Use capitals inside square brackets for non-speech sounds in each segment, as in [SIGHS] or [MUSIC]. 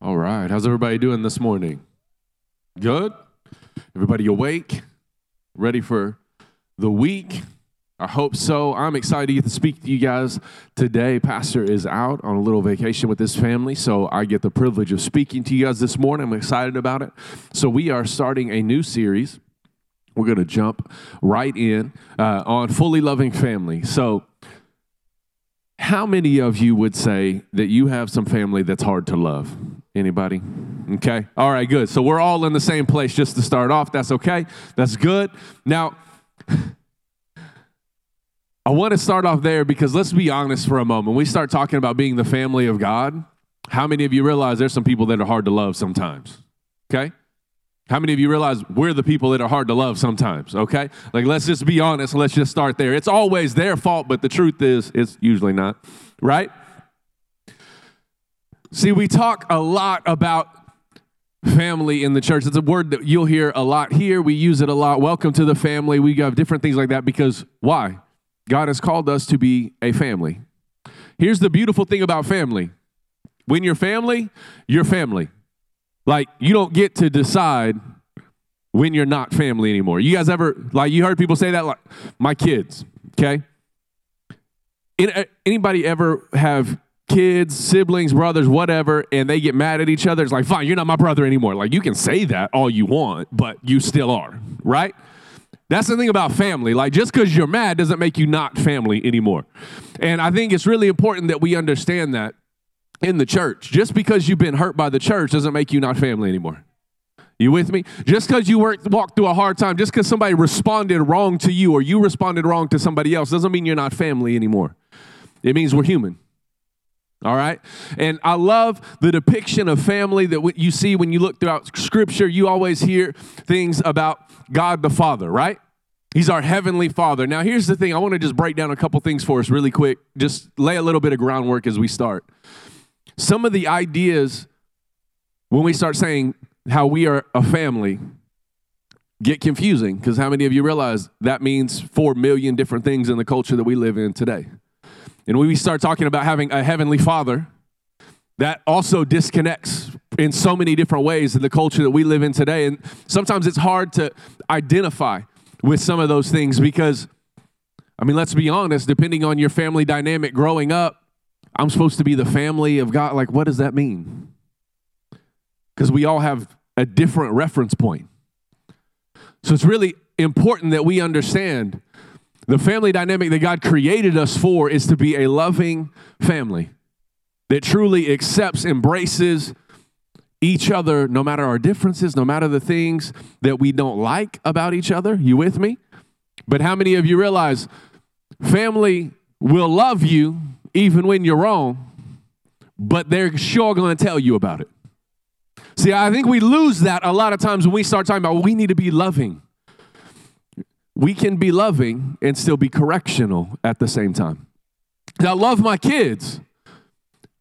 All right. How's everybody doing this morning? Good? Everybody awake? Ready for the week? I hope so. I'm excited to get to speak to you guys today. Pastor is out on a little vacation with his family, so I get the privilege of speaking to you guys this morning. I'm excited about it. So, we are starting a new series. We're going to jump right in uh, on fully loving family. So, how many of you would say that you have some family that's hard to love? Anybody? Okay. All right, good. So we're all in the same place just to start off. That's okay. That's good. Now, I want to start off there because let's be honest for a moment. We start talking about being the family of God. How many of you realize there's some people that are hard to love sometimes? Okay? How many of you realize we're the people that are hard to love sometimes? Okay? Like, let's just be honest. Let's just start there. It's always their fault, but the truth is, it's usually not, right? See, we talk a lot about family in the church. It's a word that you'll hear a lot here. We use it a lot. Welcome to the family. We have different things like that because why? God has called us to be a family. Here's the beautiful thing about family when you're family, you're family. Like, you don't get to decide when you're not family anymore. You guys ever, like, you heard people say that? Like, my kids, okay? Uh, anybody ever have kids, siblings, brothers, whatever, and they get mad at each other? It's like, fine, you're not my brother anymore. Like, you can say that all you want, but you still are, right? That's the thing about family. Like, just because you're mad doesn't make you not family anymore. And I think it's really important that we understand that in the church. Just because you've been hurt by the church doesn't make you not family anymore. You with me? Just because you worked, walked through a hard time, just because somebody responded wrong to you or you responded wrong to somebody else, doesn't mean you're not family anymore. It means we're human. All right? And I love the depiction of family that you see when you look throughout Scripture. You always hear things about God the Father, right? He's our heavenly Father. Now, here's the thing I want to just break down a couple things for us really quick, just lay a little bit of groundwork as we start. Some of the ideas, when we start saying how we are a family, get confusing because how many of you realize that means four million different things in the culture that we live in today? And when we start talking about having a heavenly father, that also disconnects in so many different ways in the culture that we live in today. And sometimes it's hard to identify with some of those things because, I mean, let's be honest, depending on your family dynamic growing up, I'm supposed to be the family of God. Like, what does that mean? Because we all have a different reference point. So it's really important that we understand the family dynamic that God created us for is to be a loving family that truly accepts, embraces each other, no matter our differences, no matter the things that we don't like about each other. You with me? But how many of you realize family will love you even when you're wrong, but they're sure going to tell you about it? See, I think we lose that a lot of times when we start talking about we need to be loving we can be loving and still be correctional at the same time. I love my kids,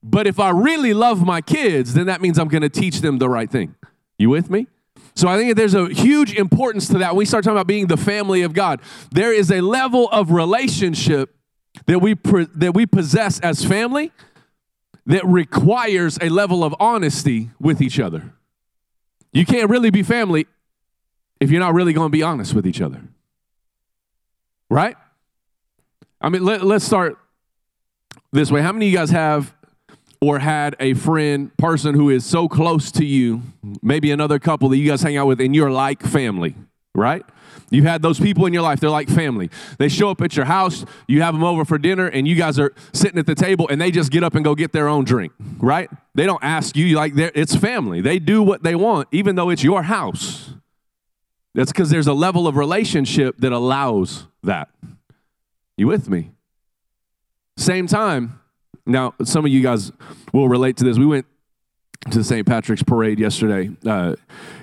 but if I really love my kids, then that means I'm going to teach them the right thing. You with me? So I think there's a huge importance to that. When we start talking about being the family of God, there is a level of relationship that we that we possess as family that requires a level of honesty with each other. You can't really be family if you're not really going to be honest with each other. Right? I mean, let, let's start this way. How many of you guys have or had a friend, person who is so close to you, maybe another couple that you guys hang out with, and you're like family, right? You've had those people in your life, they're like family. They show up at your house, you have them over for dinner, and you guys are sitting at the table, and they just get up and go get their own drink, right? They don't ask you, like, it's family. They do what they want, even though it's your house. That's because there's a level of relationship that allows that. You with me? Same time, now some of you guys will relate to this. We went to the St. Patrick's Parade yesterday, uh,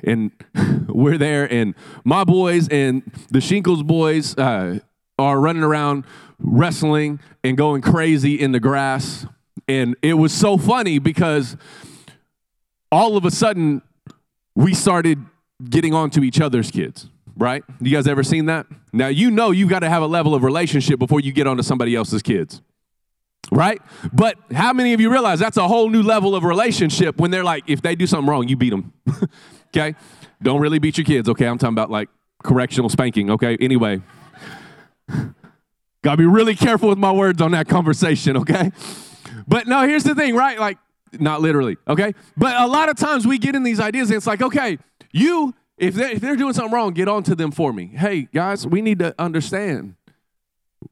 and [LAUGHS] we're there, and my boys and the Shinkles boys uh, are running around wrestling and going crazy in the grass. And it was so funny because all of a sudden we started getting on to each other's kids, right? You guys ever seen that? Now, you know you've got to have a level of relationship before you get onto somebody else's kids. Right? But how many of you realize that's a whole new level of relationship when they're like, if they do something wrong, you beat them. [LAUGHS] okay? Don't really beat your kids, okay? I'm talking about like correctional spanking, okay? Anyway. [LAUGHS] Gotta be really careful with my words on that conversation, okay? But no, here's the thing, right? Like, not literally, okay? But a lot of times we get in these ideas and it's like, okay, you, if they're, if they're doing something wrong, get on to them for me. Hey, guys, we need to understand.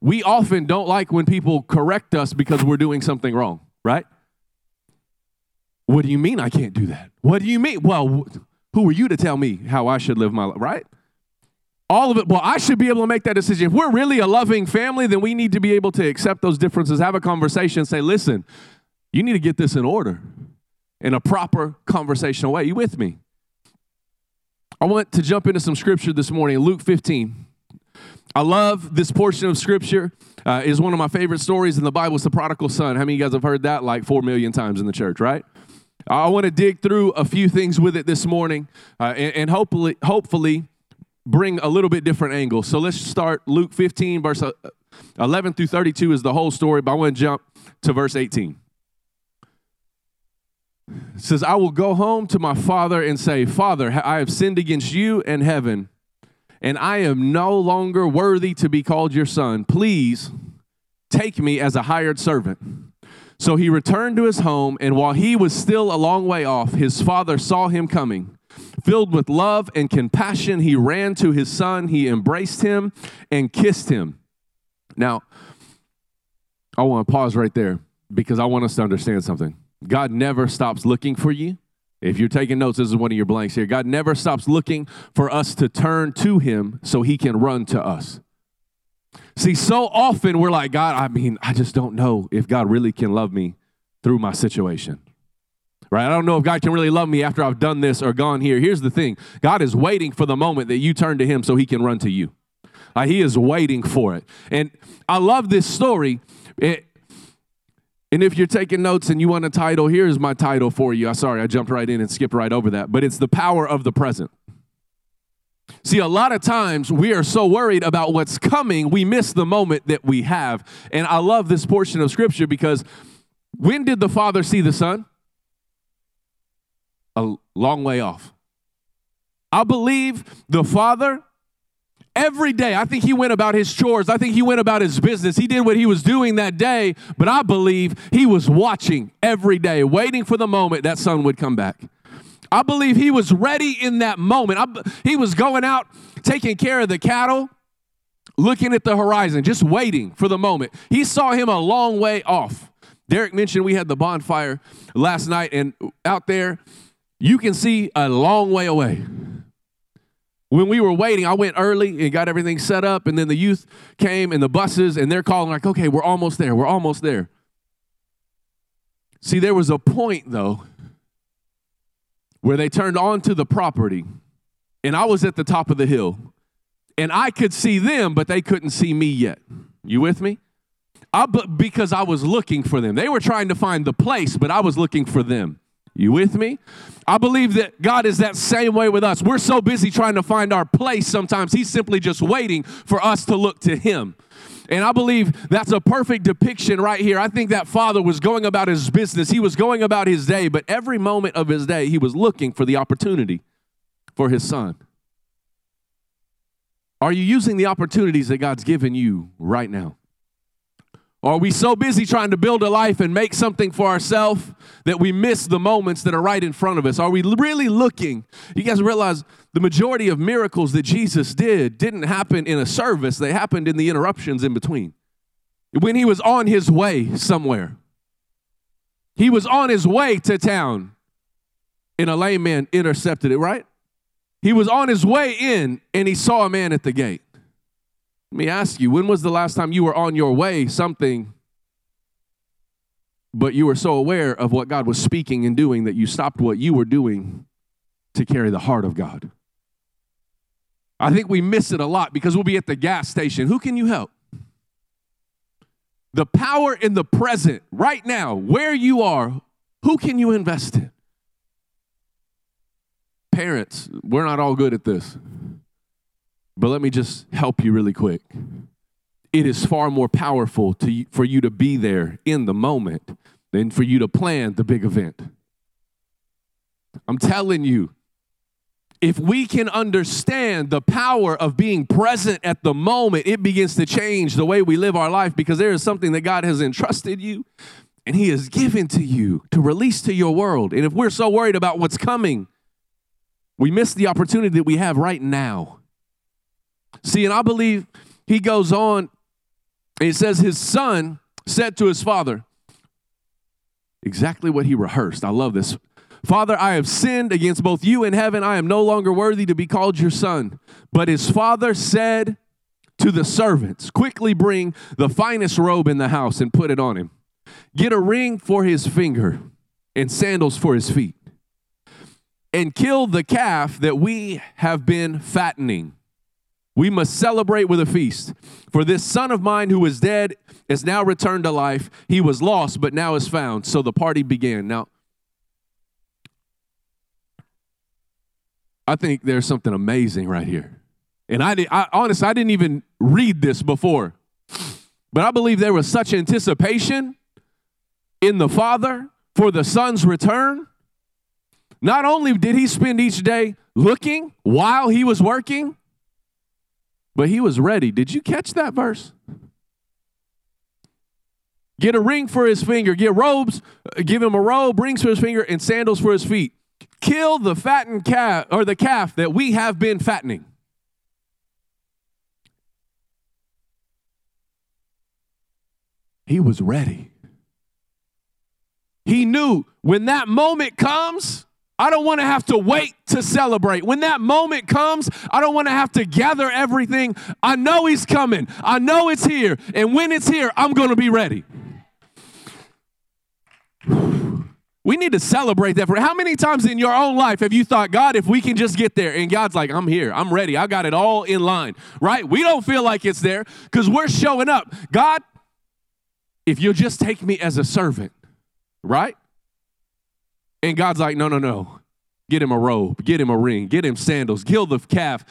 We often don't like when people correct us because we're doing something wrong, right? What do you mean I can't do that? What do you mean? Well, who are you to tell me how I should live my life, right? all of it. Well, I should be able to make that decision. If we're really a loving family, then we need to be able to accept those differences, have a conversation, say, listen, you need to get this in order in a proper conversational way. You with me? I want to jump into some scripture this morning, Luke 15. I love this portion of scripture. Uh, is one of my favorite stories in the Bible. It's the prodigal son. How many of you guys have heard that like four million times in the church, right? I want to dig through a few things with it this morning, uh, and, and hopefully, hopefully, bring a little bit different angle. So let's start Luke 15, verse uh, 11 through 32 is the whole story, but I want to jump to verse 18. Says, I will go home to my father and say, Father, I have sinned against you and heaven, and I am no longer worthy to be called your son. Please take me as a hired servant. So he returned to his home, and while he was still a long way off, his father saw him coming Filled with love and compassion, he ran to his son, he embraced him and kissed him. Now, I want to pause right there because I want us to understand something. God never stops looking for you. If you're taking notes, this is one of your blanks here. God never stops looking for us to turn to him so he can run to us. See, so often we're like, God, I mean, I just don't know if God really can love me through my situation right? I don't know if God can really love me after I've done this or gone here. Here's the thing God is waiting for the moment that you turn to Him so He can run to you. He is waiting for it. And I love this story. It, and if you're taking notes and you want a title, here's my title for you. I'm sorry, I jumped right in and skipped right over that. But it's the power of the present. See, a lot of times we are so worried about what's coming, we miss the moment that we have. And I love this portion of scripture because when did the Father see the Son? a long way off. I believe the Father every day. I think he went about his chores. I think he went about his business. He did what he was doing that day, but I believe he was watching every day, waiting for the moment that son would come back. I believe he was ready in that moment. I, he was going out, taking care of the cattle, looking at the horizon, just waiting for the moment. He saw him a long way off. Derek mentioned we had the bonfire last night, and out there, you can see a long way away. When we were waiting, I went early and got everything set up, and then the youth came and the buses, and they're calling, like, okay, we're almost there, we're almost there. See, there was a point, though, where they turned onto the property, and I was at the top of the hill, and I could see them, but they couldn't see me yet. You with me? I, because I was looking for them. They were trying to find the place, but I was looking for them. You with me? I believe that God is that same way with us. We're so busy trying to find our place sometimes. He's simply just waiting for us to look to Him. And I believe that's a perfect depiction right here. I think that father was going about his business, he was going about his day, but every moment of his day, he was looking for the opportunity for his son. Are you using the opportunities that God's given you right now? Or are we so busy trying to build a life and make something for ourselves that we miss the moments that are right in front of us? Are we really looking? You guys realize the majority of miracles that Jesus did didn't happen in a service, they happened in the interruptions in between. When he was on his way somewhere, he was on his way to town, and a lame man intercepted it, right? He was on his way in, and he saw a man at the gate. Let me ask you, when was the last time you were on your way something, but you were so aware of what God was speaking and doing that you stopped what you were doing to carry the heart of God? I think we miss it a lot because we'll be at the gas station. Who can you help? The power in the present, right now, where you are, who can you invest in? Parents, we're not all good at this. But let me just help you really quick. it is far more powerful to, for you to be there in the moment than for you to plan the big event. I'm telling you, if we can understand the power of being present at the moment, it begins to change the way we live our life because there is something that God has entrusted you and He has given to you to release to your world. And if we're so worried about what's coming, we miss the opportunity that we have right now. See, and I believe he goes on, he says, His son said to his father, exactly what he rehearsed. I love this. Father, I have sinned against both you and heaven. I am no longer worthy to be called your son. But his father said to the servants, Quickly bring the finest robe in the house and put it on him. Get a ring for his finger and sandals for his feet. And kill the calf that we have been fattening. We must celebrate with a feast. For this son of mine who was dead is now returned to life. He was lost, but now is found. So the party began. Now, I think there's something amazing right here. And I, I honestly, I didn't even read this before. But I believe there was such anticipation in the Father for the Son's return. Not only did he spend each day looking while he was working, but he was ready. Did you catch that verse? Get a ring for his finger, get robes, give him a robe, rings for his finger, and sandals for his feet. Kill the fattened calf or the calf that we have been fattening. He was ready. He knew when that moment comes, I don't want to have to wait to celebrate. When that moment comes, I don't want to have to gather everything. I know He's coming, I know it's here. And when it's here, I'm going to be ready. We need to celebrate that. For how many times in your own life have you thought, God, if we can just get there, and God's like, I'm here, I'm ready, I got it all in line, right? We don't feel like it's there because we're showing up. God, if you'll just take me as a servant, right? And God's like, no, no, no. Get him a robe, get him a ring, get him sandals, kill the calf.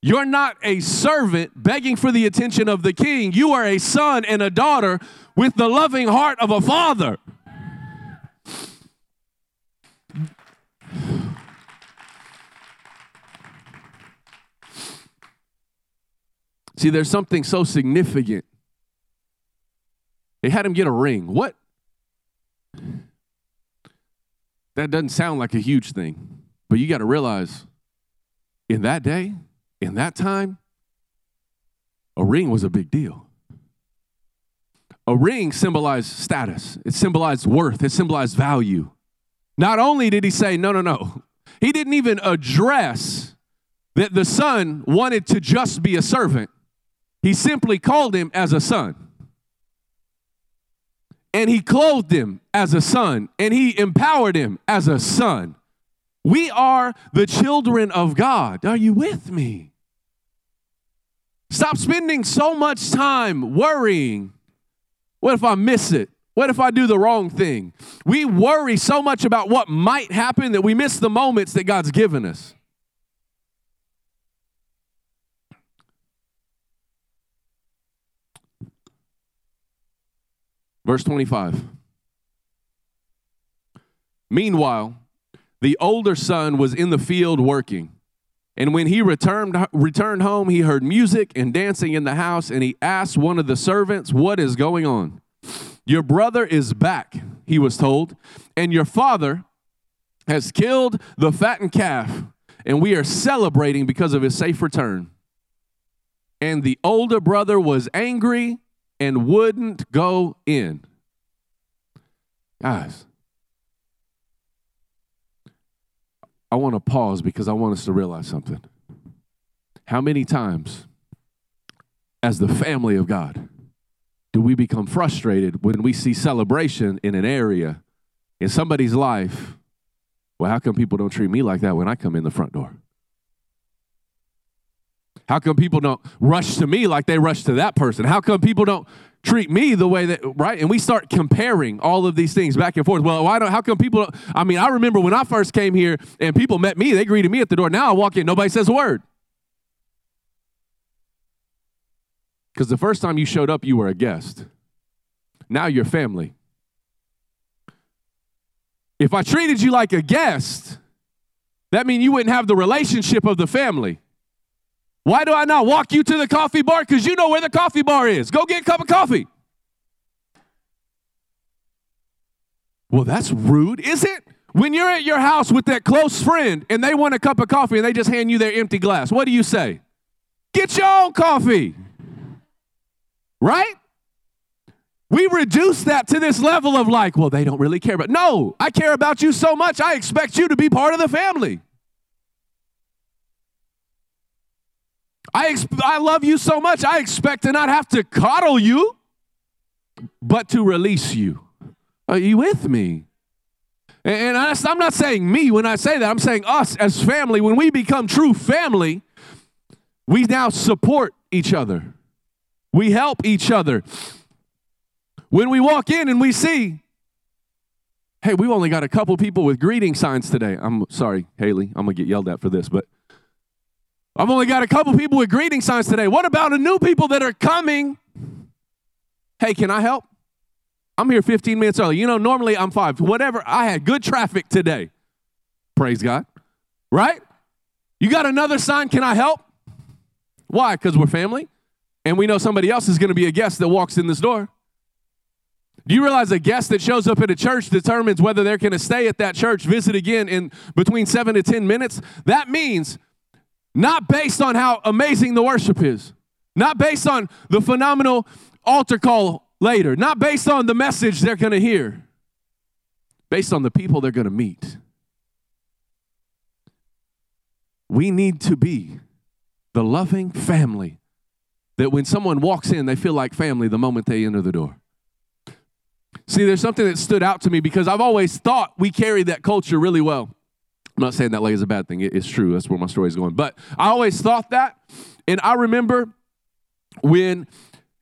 You're not a servant begging for the attention of the king. You are a son and a daughter with the loving heart of a father. See, there's something so significant. They had him get a ring. What? That doesn't sound like a huge thing, but you got to realize in that day, in that time, a ring was a big deal. A ring symbolized status, it symbolized worth, it symbolized value. Not only did he say, no, no, no, he didn't even address that the son wanted to just be a servant. He simply called him as a son and he clothed him as a son, and he empowered him as a son. We are the children of God. Are you with me? Stop spending so much time worrying. What if I miss it? What if I do the wrong thing? We worry so much about what might happen that we miss the moments that God's given us. Verse 25. Meanwhile, the older son was in the field working. And when he returned, returned home, he heard music and dancing in the house, and he asked one of the servants, What is going on? Your brother is back, he was told, and your father has killed the fattened calf, and we are celebrating because of his safe return. And the older brother was angry and wouldn't go in. Guys, I want to pause because I want us to realize something. How many times, as the family of God, do we become frustrated when we see celebration in an area, in somebody's life? Well, how come people don't treat me like that when I come in the front door? How come people don't rush to me like they rush to that person? How come people don't treat me the way that right and we start comparing all of these things back and forth well why don't how come people i mean i remember when i first came here and people met me they greeted me at the door now i walk in nobody says a word Because the first time you showed up, you were a guest. Now you're family. If I treated you like a guest, that means you wouldn't have the relationship of the family. Why do I not walk you to the coffee bar? Because you know where the coffee bar is. Go get a cup of coffee. Well, that's rude, is it? When you're at your house with that close friend and they want a cup of coffee and they just hand you their empty glass, what do you say? Get your own coffee. Right? We reduce that to this level of like, well, they don't really care about. No, I care about you so much. I expect you to be part of the family. I, exp- I love you so much. I expect to not have to coddle you, but to release you. Are you with me? And, I'm not saying me when I say that. I'm saying us as family. When we become true family, we now support each other. We help each other. When we walk in and we see, hey, we've only got a couple people with greeting signs today. I'm sorry, Haley, I'm gonna get yelled at for this, but I've only got a couple people with greeting signs today. What about the new people that are coming? Hey, can I help? I'm here 15 minutes early. You know, normally I'm five. Whatever. I had good traffic today. Praise God. Right? You got another sign? Can I help? Why? Because we're family and we know somebody else is going to be a guest that walks in this door. Do you realize a guest that shows up at a church determines whether they're going to stay at that church, visit again in between seven to 10 minutes? That means not based on how amazing the worship is, not based on the phenomenal altar call later, not based on the message they're going to hear, based on the people they're going to meet. We need to be the loving family that when someone walks in, they feel like family the moment they enter the door. See, there's something that stood out to me because I've always thought we carried that culture really well. I'm not saying that like is a bad thing. It's true. That's where my story is going. But I always thought that. And I remember when,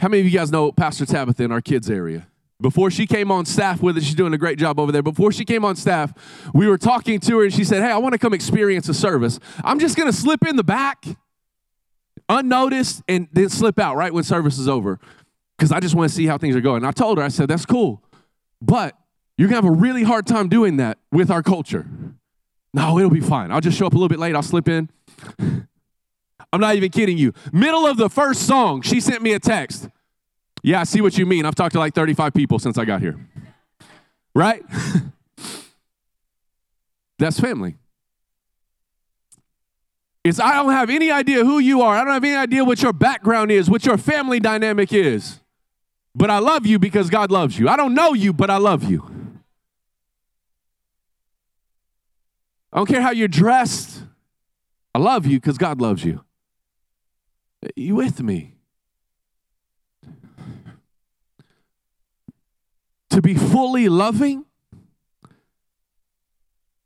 how many of you guys know Pastor Tabitha in our kids' area? Before she came on staff with us, she's doing a great job over there. Before she came on staff, we were talking to her and she said, Hey, I want to come experience a service. I'm just going to slip in the back unnoticed and then slip out right when service is over because I just want to see how things are going. And I told her, I said, That's cool. But you're going to have a really hard time doing that with our culture. No, it'll be fine. I'll just show up a little bit late. I'll slip in. [LAUGHS] I'm not even kidding you. Middle of the first song, she sent me a text. Yeah, I see what you mean. I've talked to like 35 people since I got here. Right? [LAUGHS] That's family. It's I don't have any idea who you are. I don't have any idea what your background is, what your family dynamic is. But I love you because God loves you. I don't know you, but I love you. I don't care how you're dressed. I love you because God loves you. Are you with me? To be fully loving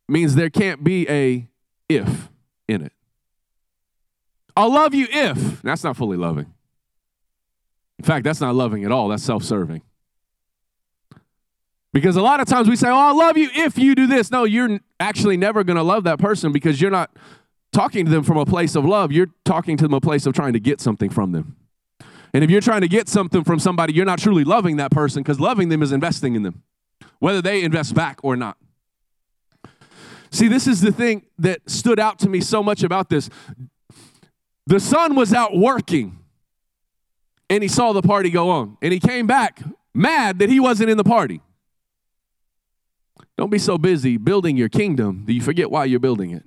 means there can't be a if in it. I'll love you if. That's not fully loving. In fact, that's not loving at all. That's self serving. Because a lot of times we say, Oh, I love you if you do this. No, you're actually never going to love that person because you're not talking to them from a place of love. You're talking to them a place of trying to get something from them. And if you're trying to get something from somebody, you're not truly loving that person because loving them is investing in them, whether they invest back or not. See, this is the thing that stood out to me so much about this. The son was out working and he saw the party go on. And he came back mad that he wasn't in the party. Don't be so busy building your kingdom that you forget why you're building it.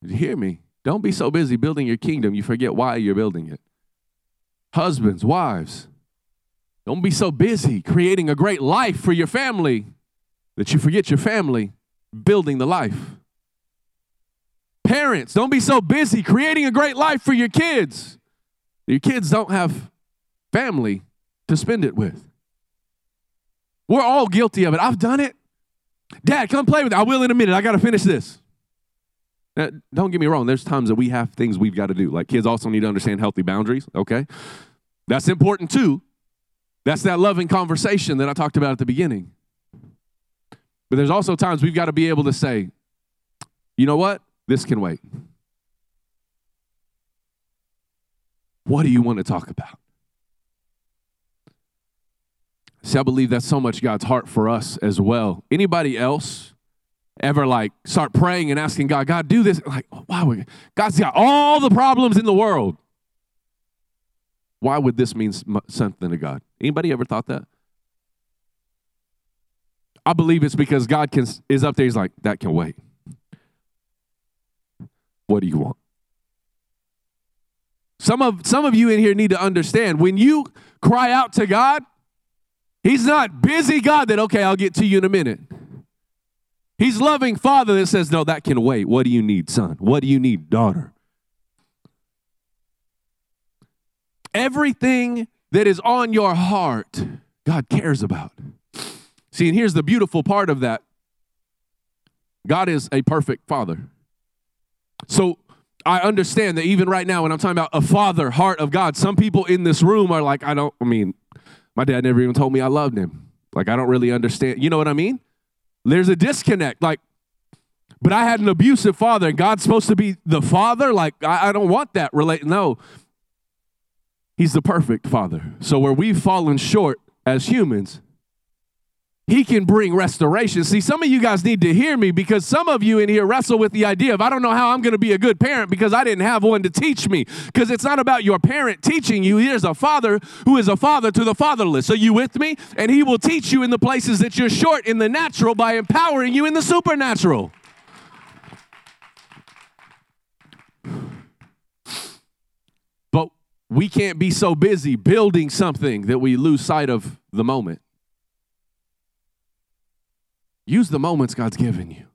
Did you hear me? Don't be so busy building your kingdom you forget why you're building it. Husbands, wives, don't be so busy creating a great life for your family that you forget your family building the life. Parents, don't be so busy creating a great life for your kids. Your kids don't have family to spend it with. We're all guilty of it. I've done it. Dad, come play with it. I will in a minute. I got to finish this. Now, don't get me wrong. There's times that we have things we've got to do. Like kids also need to understand healthy boundaries, okay? That's important too. That's that loving conversation that I talked about at the beginning. But there's also times we've got to be able to say, you know what? This can wait. What do you want to talk about? See, I believe that's so much God's heart for us as well. Anybody else ever like start praying and asking God, God, do this? Like, why would God's got all the problems in the world? Why would this mean something to God? Anybody ever thought that? I believe it's because God can, is up there. He's like, that can wait. What do you want? Some of, some of you in here need to understand when you cry out to God, He's not busy God that, okay, I'll get to you in a minute. He's loving Father that says, no, that can wait. What do you need, son? What do you need, daughter? Everything that is on your heart, God cares about. See, and here's the beautiful part of that God is a perfect father. So I understand that even right now, when I'm talking about a father, heart of God, some people in this room are like, I don't, I mean, my dad never even told me I loved him. Like, I don't really understand. You know what I mean? There's a disconnect. Like, but I had an abusive father, and God's supposed to be the father. Like, I, I don't want that. Relate? No. He's the perfect father. So where we've fallen short as humans, he can bring restoration. See, some of you guys need to hear me because some of you in here wrestle with the idea of, I don't know how I'm going to be a good parent because I didn't have one to teach me. Because it's not about your parent teaching you. There's a father who is a father to the fatherless. Are you with me? And he will teach you in the places that you're short in the natural by empowering you in the supernatural. But we can't be so busy building something that we lose sight of the moment. Use the moments God's given you.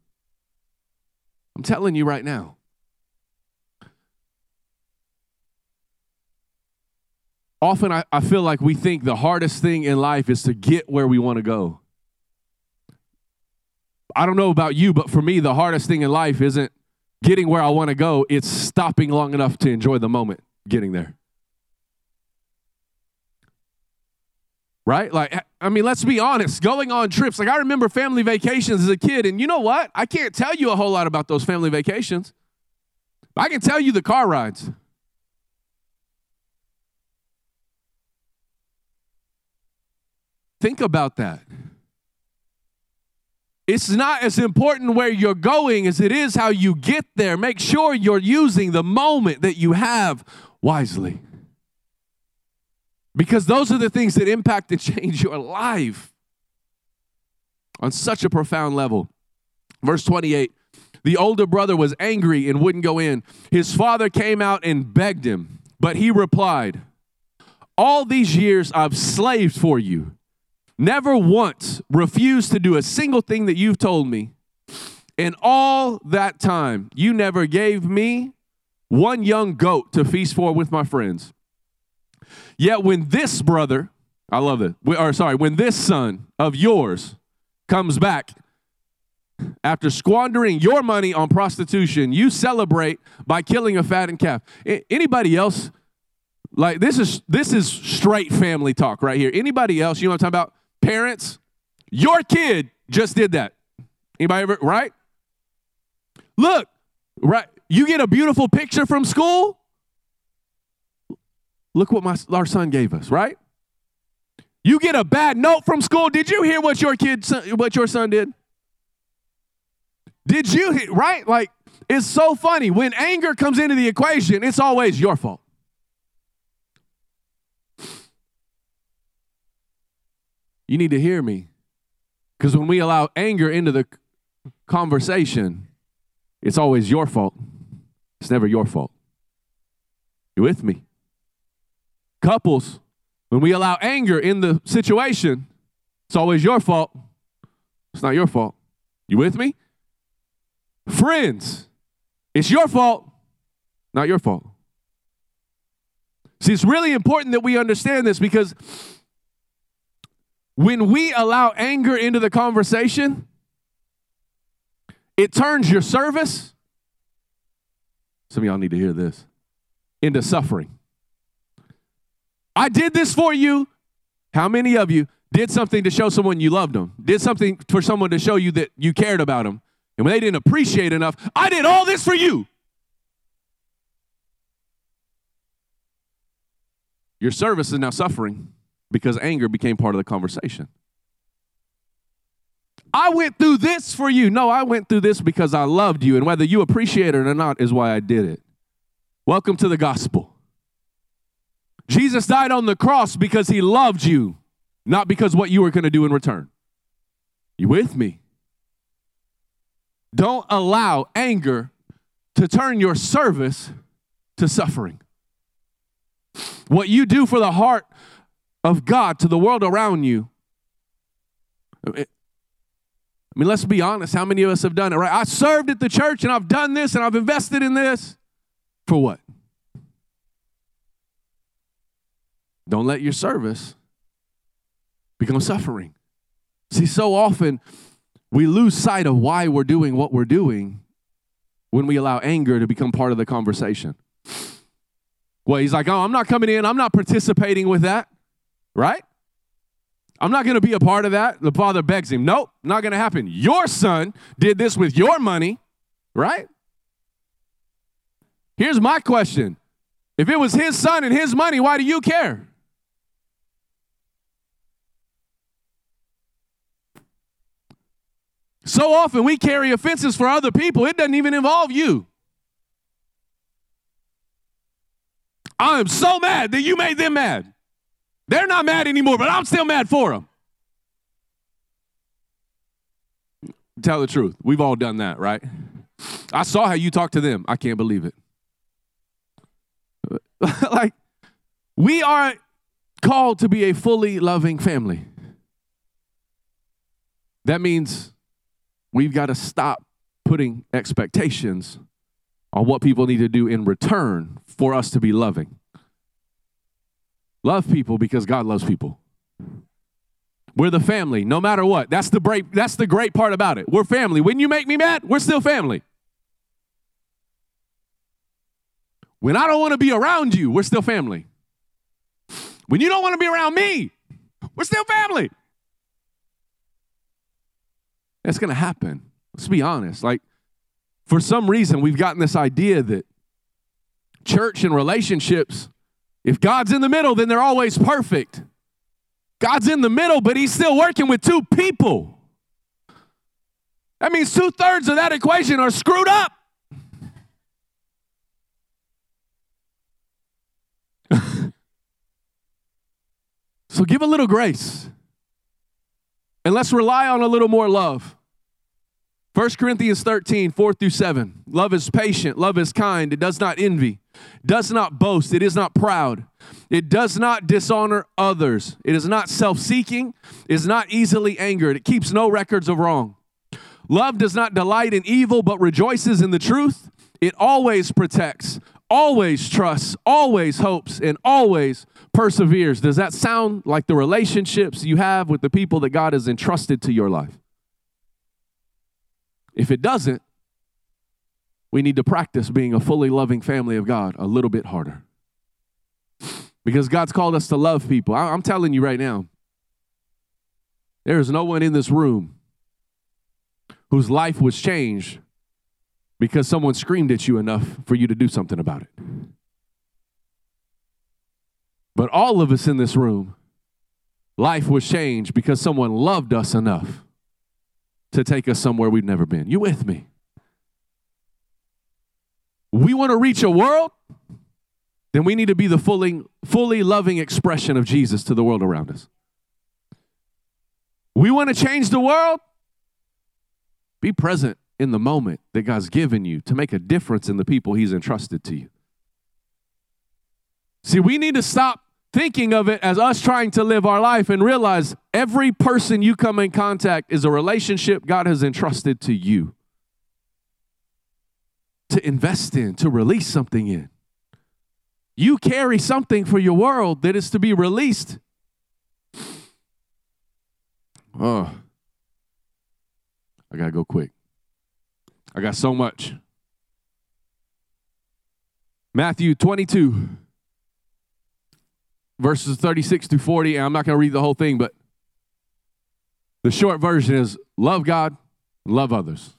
I'm telling you right now. Often I, I feel like we think the hardest thing in life is to get where we want to go. I don't know about you, but for me, the hardest thing in life isn't getting where I want to go, it's stopping long enough to enjoy the moment getting there. right? Like, I mean, let's be honest, going on trips. Like, I remember family vacations as a kid, and you know what? I can't tell you a whole lot about those family vacations. I can tell you the car rides. Think about that. It's not as important where you're going as it is how you get there. Make sure you're using the moment that you have wisely. Because those are the things that impact and [LAUGHS] change your life on such a profound level. Verse 28 The older brother was angry and wouldn't go in. His father came out and begged him, but he replied, All these years I've slaved for you, never once refused to do a single thing that you've told me. And all that time, you never gave me one young goat to feast for with my friends. Yet when this brother, I love it, or sorry, when this son of yours comes back after squandering your money on prostitution, you celebrate by killing a fattened calf. Anybody else? Like this is this is straight family talk right here. Anybody else? You know what I'm talking about? Parents, your kid just did that. Anybody ever? Right? Look, right. You get a beautiful picture from school. Look what my, our son gave us, right? You get a bad note from school. Did you hear what your kid, what your son did? Did you, right? Like, it's so funny. When anger comes into the equation, it's always your fault. You need to hear me. Because when we allow anger into the conversation, it's always your fault. It's never your fault. You with me? Couples, when we allow anger in the situation, it's always your fault. It's not your fault. You with me? Friends, it's your fault, not your fault. See, it's really important that we understand this because when we allow anger into the conversation, it turns your service, some of y'all need to hear this, into suffering. I did this for you. How many of you did something to show someone you loved them? Did something for someone to show you that you cared about them? And when they didn't appreciate enough, I did all this for you. Your service is now suffering because anger became part of the conversation. I went through this for you. No, I went through this because I loved you, and whether you appreciate it or not is why I did it. Welcome to the gospel. Jesus died on the cross because he loved you, not because what you were going to do in return. You with me? Don't allow anger to turn your service to suffering. What you do for the heart of God to the world around you. I mean, let's be honest. How many of us have done it, right? I served at the church and I've done this and I've invested in this. For what? Don't let your service become suffering. See, so often we lose sight of why we're doing what we're doing when we allow anger to become part of the conversation. Well, he's like, oh, I'm not coming in. I'm not participating with that, right? I'm not going to be a part of that. The father begs him, nope, not going to happen. Your son did this with your money, right? Here's my question If it was his son and his money, why do you care? So often we carry offenses for other people, it doesn't even involve you. I am so mad that you made them mad. They're not mad anymore, but I'm still mad for them. Tell the truth. We've all done that, right? I saw how you talked to them. I can't believe it. [LAUGHS] like, we are called to be a fully loving family. That means we've got to stop putting expectations on what people need to do in return for us to be loving. Love people because God loves people. We're the family, no matter what. That's the great, that's the great part about it. We're family. When you make me mad, we're still family. When I don't want to be around you, we're still family. When you don't want to be around me, we're still family. It's going to happen. Let's be honest. Like, for some reason, we've gotten this idea that church and relationships, if God's in the middle, then they're always perfect. God's in the middle, but He's still working with two people. That means two thirds of that equation are screwed up. [LAUGHS] so give a little grace. And let's rely on a little more love. 1 Corinthians 13, 4 through 7. Love is patient, love is kind, it does not envy, does not boast, it is not proud, it does not dishonor others, it is not self seeking, is not easily angered, it keeps no records of wrong. Love does not delight in evil, but rejoices in the truth. It always protects, always trusts, always hopes, and always perseveres. Does that sound like the relationships you have with the people that God has entrusted to your life? If it doesn't, we need to practice being a fully loving family of God a little bit harder. Because God's called us to love people. I, am telling you right now, there is no one in this room whose life was changed because someone screamed at you enough for you to do something about it. But all of us in this room, life was changed because someone loved us enough to take us somewhere we've never been. You with me? We want to reach a world, then we need to be the fully, fully loving expression of Jesus to the world around us. We want to change the world, be present in the moment that God's given you to make a difference in the people He's entrusted to you. See, we need to stop thinking of it as us trying to live our life and realize every person you come in contact is a relationship God has entrusted to you to invest in, to release something in. You carry something for your world that is to be released. [SIGHS] Oh, I got to go quick. I got so much. Matthew 22 verses 36 to 40. And I'm not going to read the whole thing, but the short version is love God, love others.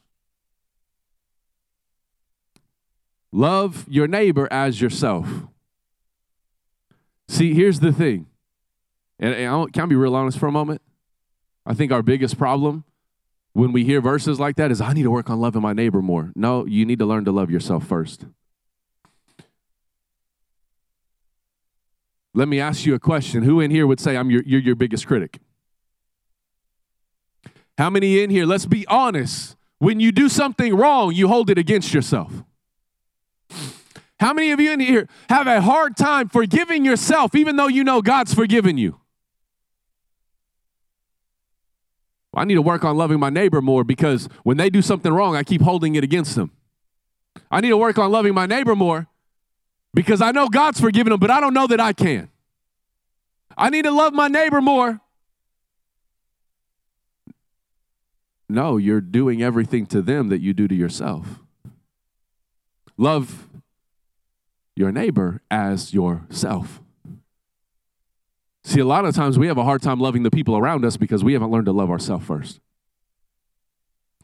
Love your neighbor as yourself. See, here's the thing. And, and can I be real honest for a moment? I think our biggest problem when we hear verses like that is I need to work on loving my neighbor more. No, you need to learn to love yourself first. Let me ask you a question. Who in here would say I'm your, you're your biggest critic? How many in here, let's be honest, when you do something wrong, you hold it against yourself? How many of you in here have a hard time forgiving yourself even though you know God's forgiven you? I need to work on loving my neighbor more because when they do something wrong, I keep holding it against them. I need to work on loving my neighbor more because I know God's forgiven them, but I don't know that I can. I need to love my neighbor more. No, you're doing everything to them that you do to yourself. Love your neighbor as yourself. See, a lot of times we have a hard time loving the people around us because we haven't learned to love ourselves first.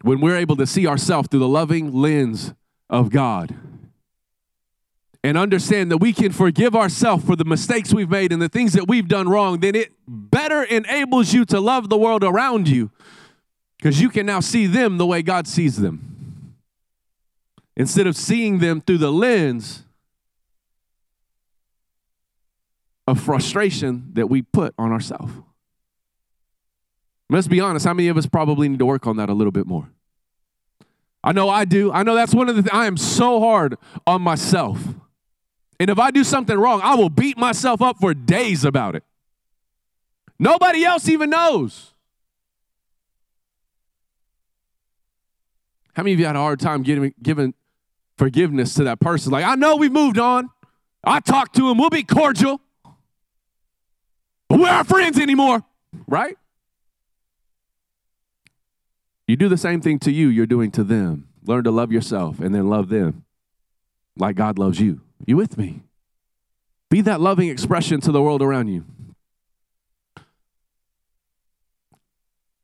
When we're able to see ourselves through the loving lens of God and understand that we can forgive ourselves for the mistakes we've made and the things that we've done wrong, then it better enables you to love the world around you because you can now see them the way God sees them. Instead of seeing them through the lens of frustration that we put on ourselves. Let's be honest, how many of us probably need to work on that a little bit more? I know I do. I know that's one of the things. I am so hard on myself. And if I do something wrong, I will beat myself up for days about it. Nobody else even knows. How many of you had a hard time giving, giving forgiveness to that person? Like, I know we've moved on. I talked to him. We'll be cordial. But we're not friends anymore, right? You do the same thing to you, you're doing to them. Learn to love yourself and then love them like God loves you. You with me? Be that loving expression to the world around you.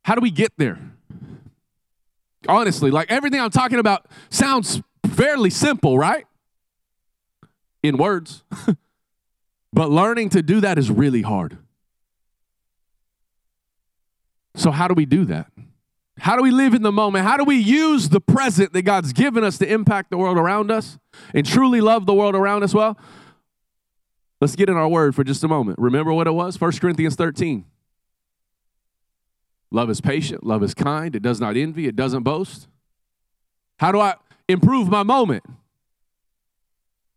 How do we get there? Honestly, like everything I'm talking about sounds fairly simple, right? In words. [LAUGHS] but learning to do that is really hard. So, how do we do that? How do we live in the moment? How do we use the present that God's given us to impact the world around us and truly love the world around us? Well, let's get in our word for just a moment. Remember what it was? 1 Corinthians 13. Love is patient, love is kind, it does not envy, it doesn't boast. How do I improve my moment?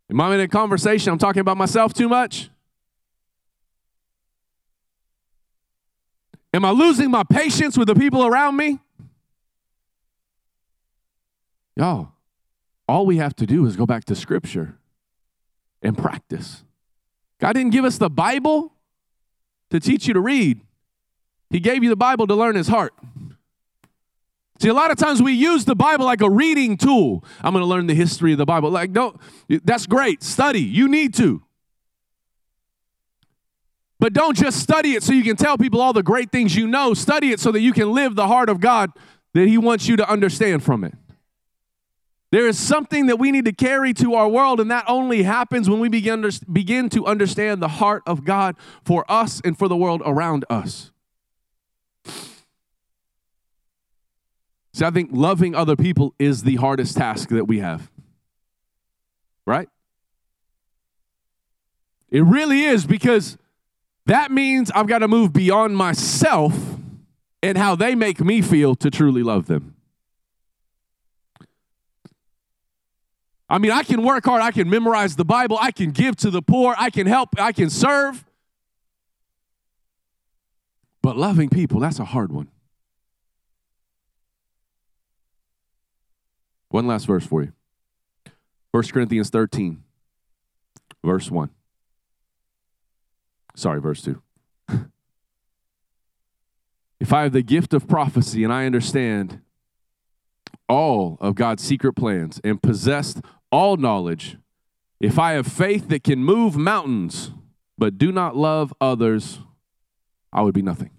Am I in a conversation? I'm talking about myself too much? Am I losing my patience with the people around me? Y'all, all we have to do is go back to Scripture and practice. God didn't give us the Bible to teach you to read, He gave you the Bible to learn His heart. See, a lot of times we use the Bible like a reading tool. I'm going to learn the history of the Bible. Like, no, that's great. Study. You need to. But don't just study it so you can tell people all the great things you know. Study it so that you can live the heart of God that He wants you to understand from it. There is something that we need to carry to our world, and that only happens when we begin to, begin to understand the heart of God for us and for the world around us. See, I think loving other people is the hardest task that we have. Right? It really is because that means I've got to move beyond myself and how they make me feel to truly love them. I mean, I can work hard, I can memorize the Bible, I can give to the poor, I can help, I can serve. But loving people, that's a hard one. One last verse for you 1 Corinthians 13, verse 1. Sorry, verse 2. [LAUGHS] if I have the gift of prophecy and I understand all of God's secret plans and possessed all knowledge, if I have faith that can move mountains but do not love others, I would be nothing.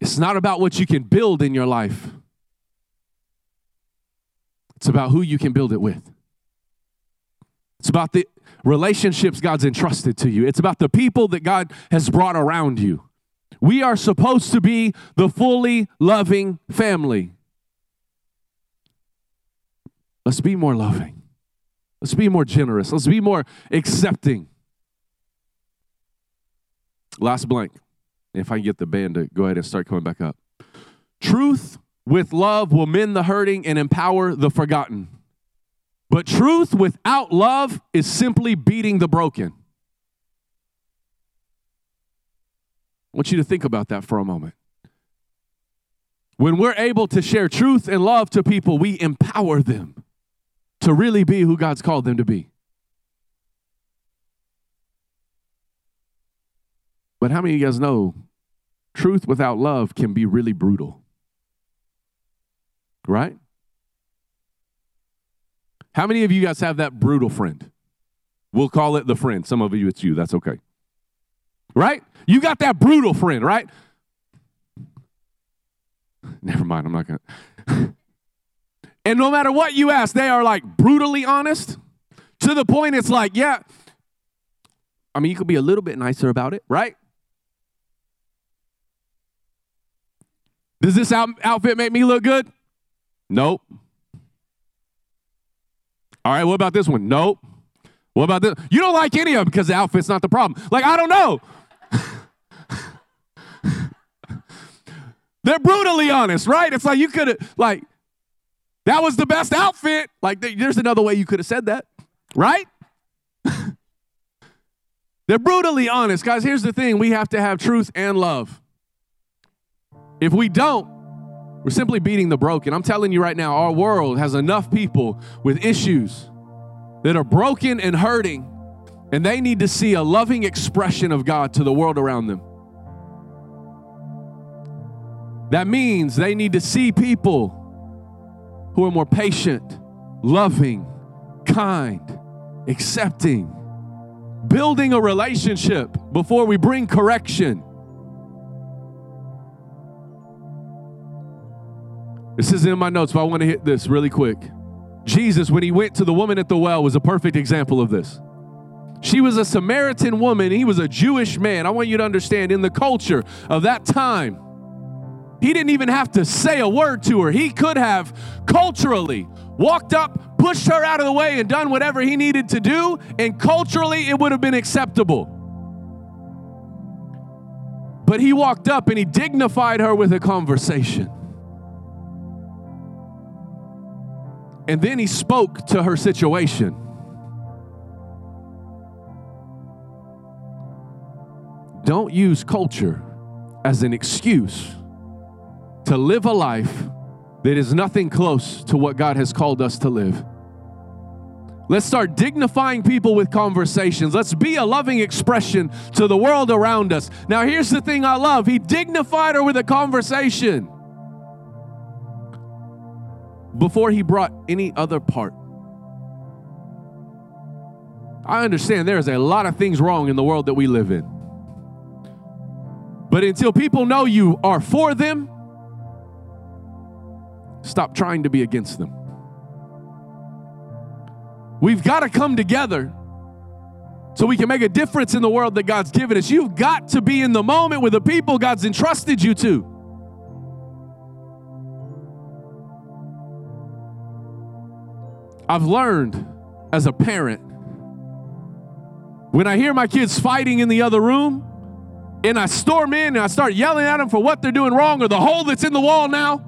It's not about what you can build in your life, it's about who you can build it with. It's about the relationships God's entrusted to you. It's about the people that God has brought around you. We are supposed to be the fully loving family. Let's be more loving. Let's be more generous. Let's be more accepting. Last blank. If I can get the band to go ahead and start coming back up. Truth with love will mend the hurting and empower the forgotten. But truth without love is simply beating the broken. I want you to think about that for a moment. When we're able to share truth and love to people, we empower them to really be who God's called them to be. But how many of you guys know truth without love can be really brutal? Right? How many of you guys have that brutal friend? We'll call it the friend. Some of you, it's you. That's okay. Right? You got that brutal friend, right? [LAUGHS] Never mind. I'm not going [LAUGHS] to. and no matter what you ask, they are like brutally honest to the point it's like, yeah. I mean, you could be a little bit nicer about it, right? Does this out- outfit make me look good? Nope. All right, what about this one? Nope. What about this? You don't like any of them because the outfit's not the problem. Like, I don't know. [LAUGHS] They're brutally honest, right? It's like you could have, like, that was the best outfit. Like, there's another way you could have said that, right? [LAUGHS] They're brutally honest. Guys, here's the thing we have to have truth and love. If we don't, we're simply beating the broken. I'm telling you right now, our world has enough people with issues that are broken and hurting, and they need to see a loving expression of God to the world around them. That means they need to see people who are more patient, loving, kind, accepting, building a relationship before we bring correction. This isn't in my notes, but I want to hit this really quick. Jesus, when he went to the woman at the well, was a perfect example of this. She was a Samaritan woman, he was a Jewish man. I want you to understand in the culture of that time, he didn't even have to say a word to her. He could have culturally walked up, pushed her out of the way, and done whatever he needed to do, and culturally it would have been acceptable. But he walked up and he dignified her with a conversation. And then he spoke to her situation. Don't use culture as an excuse to live a life that is nothing close to what God has called us to live. Let's start dignifying people with conversations. Let's be a loving expression to the world around us. Now, here's the thing I love He dignified her with a conversation before He brought any other part. I understand there's a lot of things wrong in the world that we live in. But until people know you are for them, Stop trying to be against them. We've got to come together so we can make a difference in the world that God's given us. You've got to be in the moment with the people God's entrusted you to. I've learned as a parent when I hear my kids fighting in the other room and I storm in and I start yelling at them for what they're doing wrong or the hole that's in the wall now,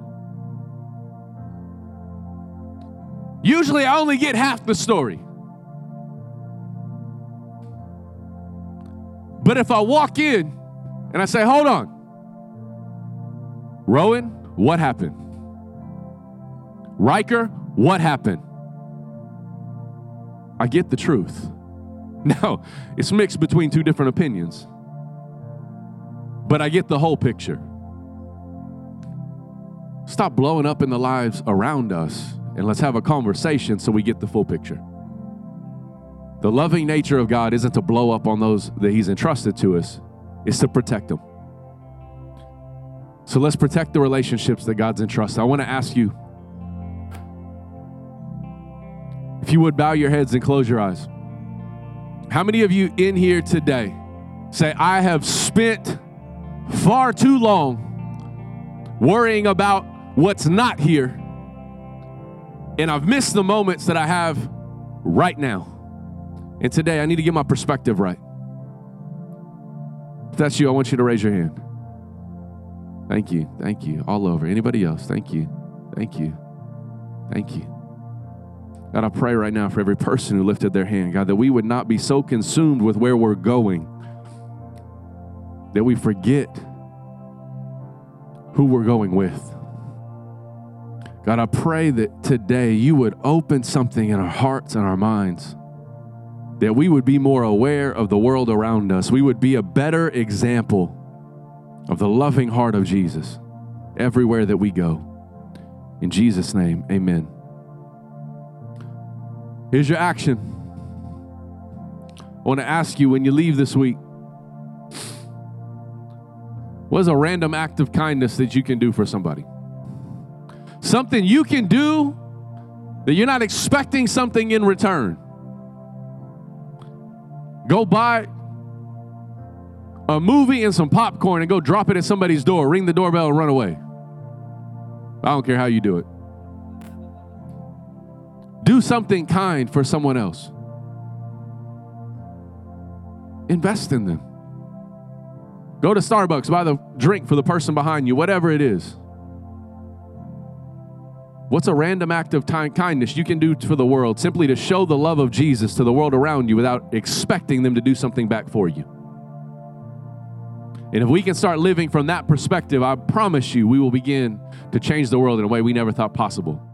Usually I only get half the story. But if I walk in and I say, hold on, Rowan, what happened? Riker, what happened? I get the truth. Now, it's mixed between two different opinions, but I get the whole picture. Stop blowing up in the lives around us and let's have a conversation so we get the full picture. The loving nature of God isn't to blow up on those that He's entrusted to us, it's to protect them. So let's protect the relationships that God's entrusted. I want to ask you if you would bow your heads and close your eyes. How many of you in here today say, I have spent far too long worrying about what's not here, and I've missed the moments that I have right now? And today I need to get my perspective right. If that's you, I want you to raise your hand. Thank you. Thank you. All over. Anybody else? Thank you. Thank you. Thank you. God, I pray right now for every person who lifted their hand, God, that we would not be so consumed with where we're going that we forget who we're going with. God, I pray that today you would open something in our hearts and our minds, that we would be more aware of the world around us. We would be a better example of the loving heart of Jesus everywhere that we go. In Jesus' name, amen. Here's your action. I want to ask you when you leave this week what is a random act of kindness that you can do for somebody? Something you can do that you're not expecting something in return. Go buy a movie and some popcorn and go drop it at somebody's door, ring the doorbell, and run away. I don't care how you do it. Do something kind for someone else. Invest in them. Go to Starbucks, buy the drink for the person behind you, whatever it is. What's a random act of time, kindness you can do for the world simply to show the love of Jesus to the world around you without expecting them to do something back for you? And if we can start living from that perspective, I promise you we will begin to change the world in a way we never thought possible.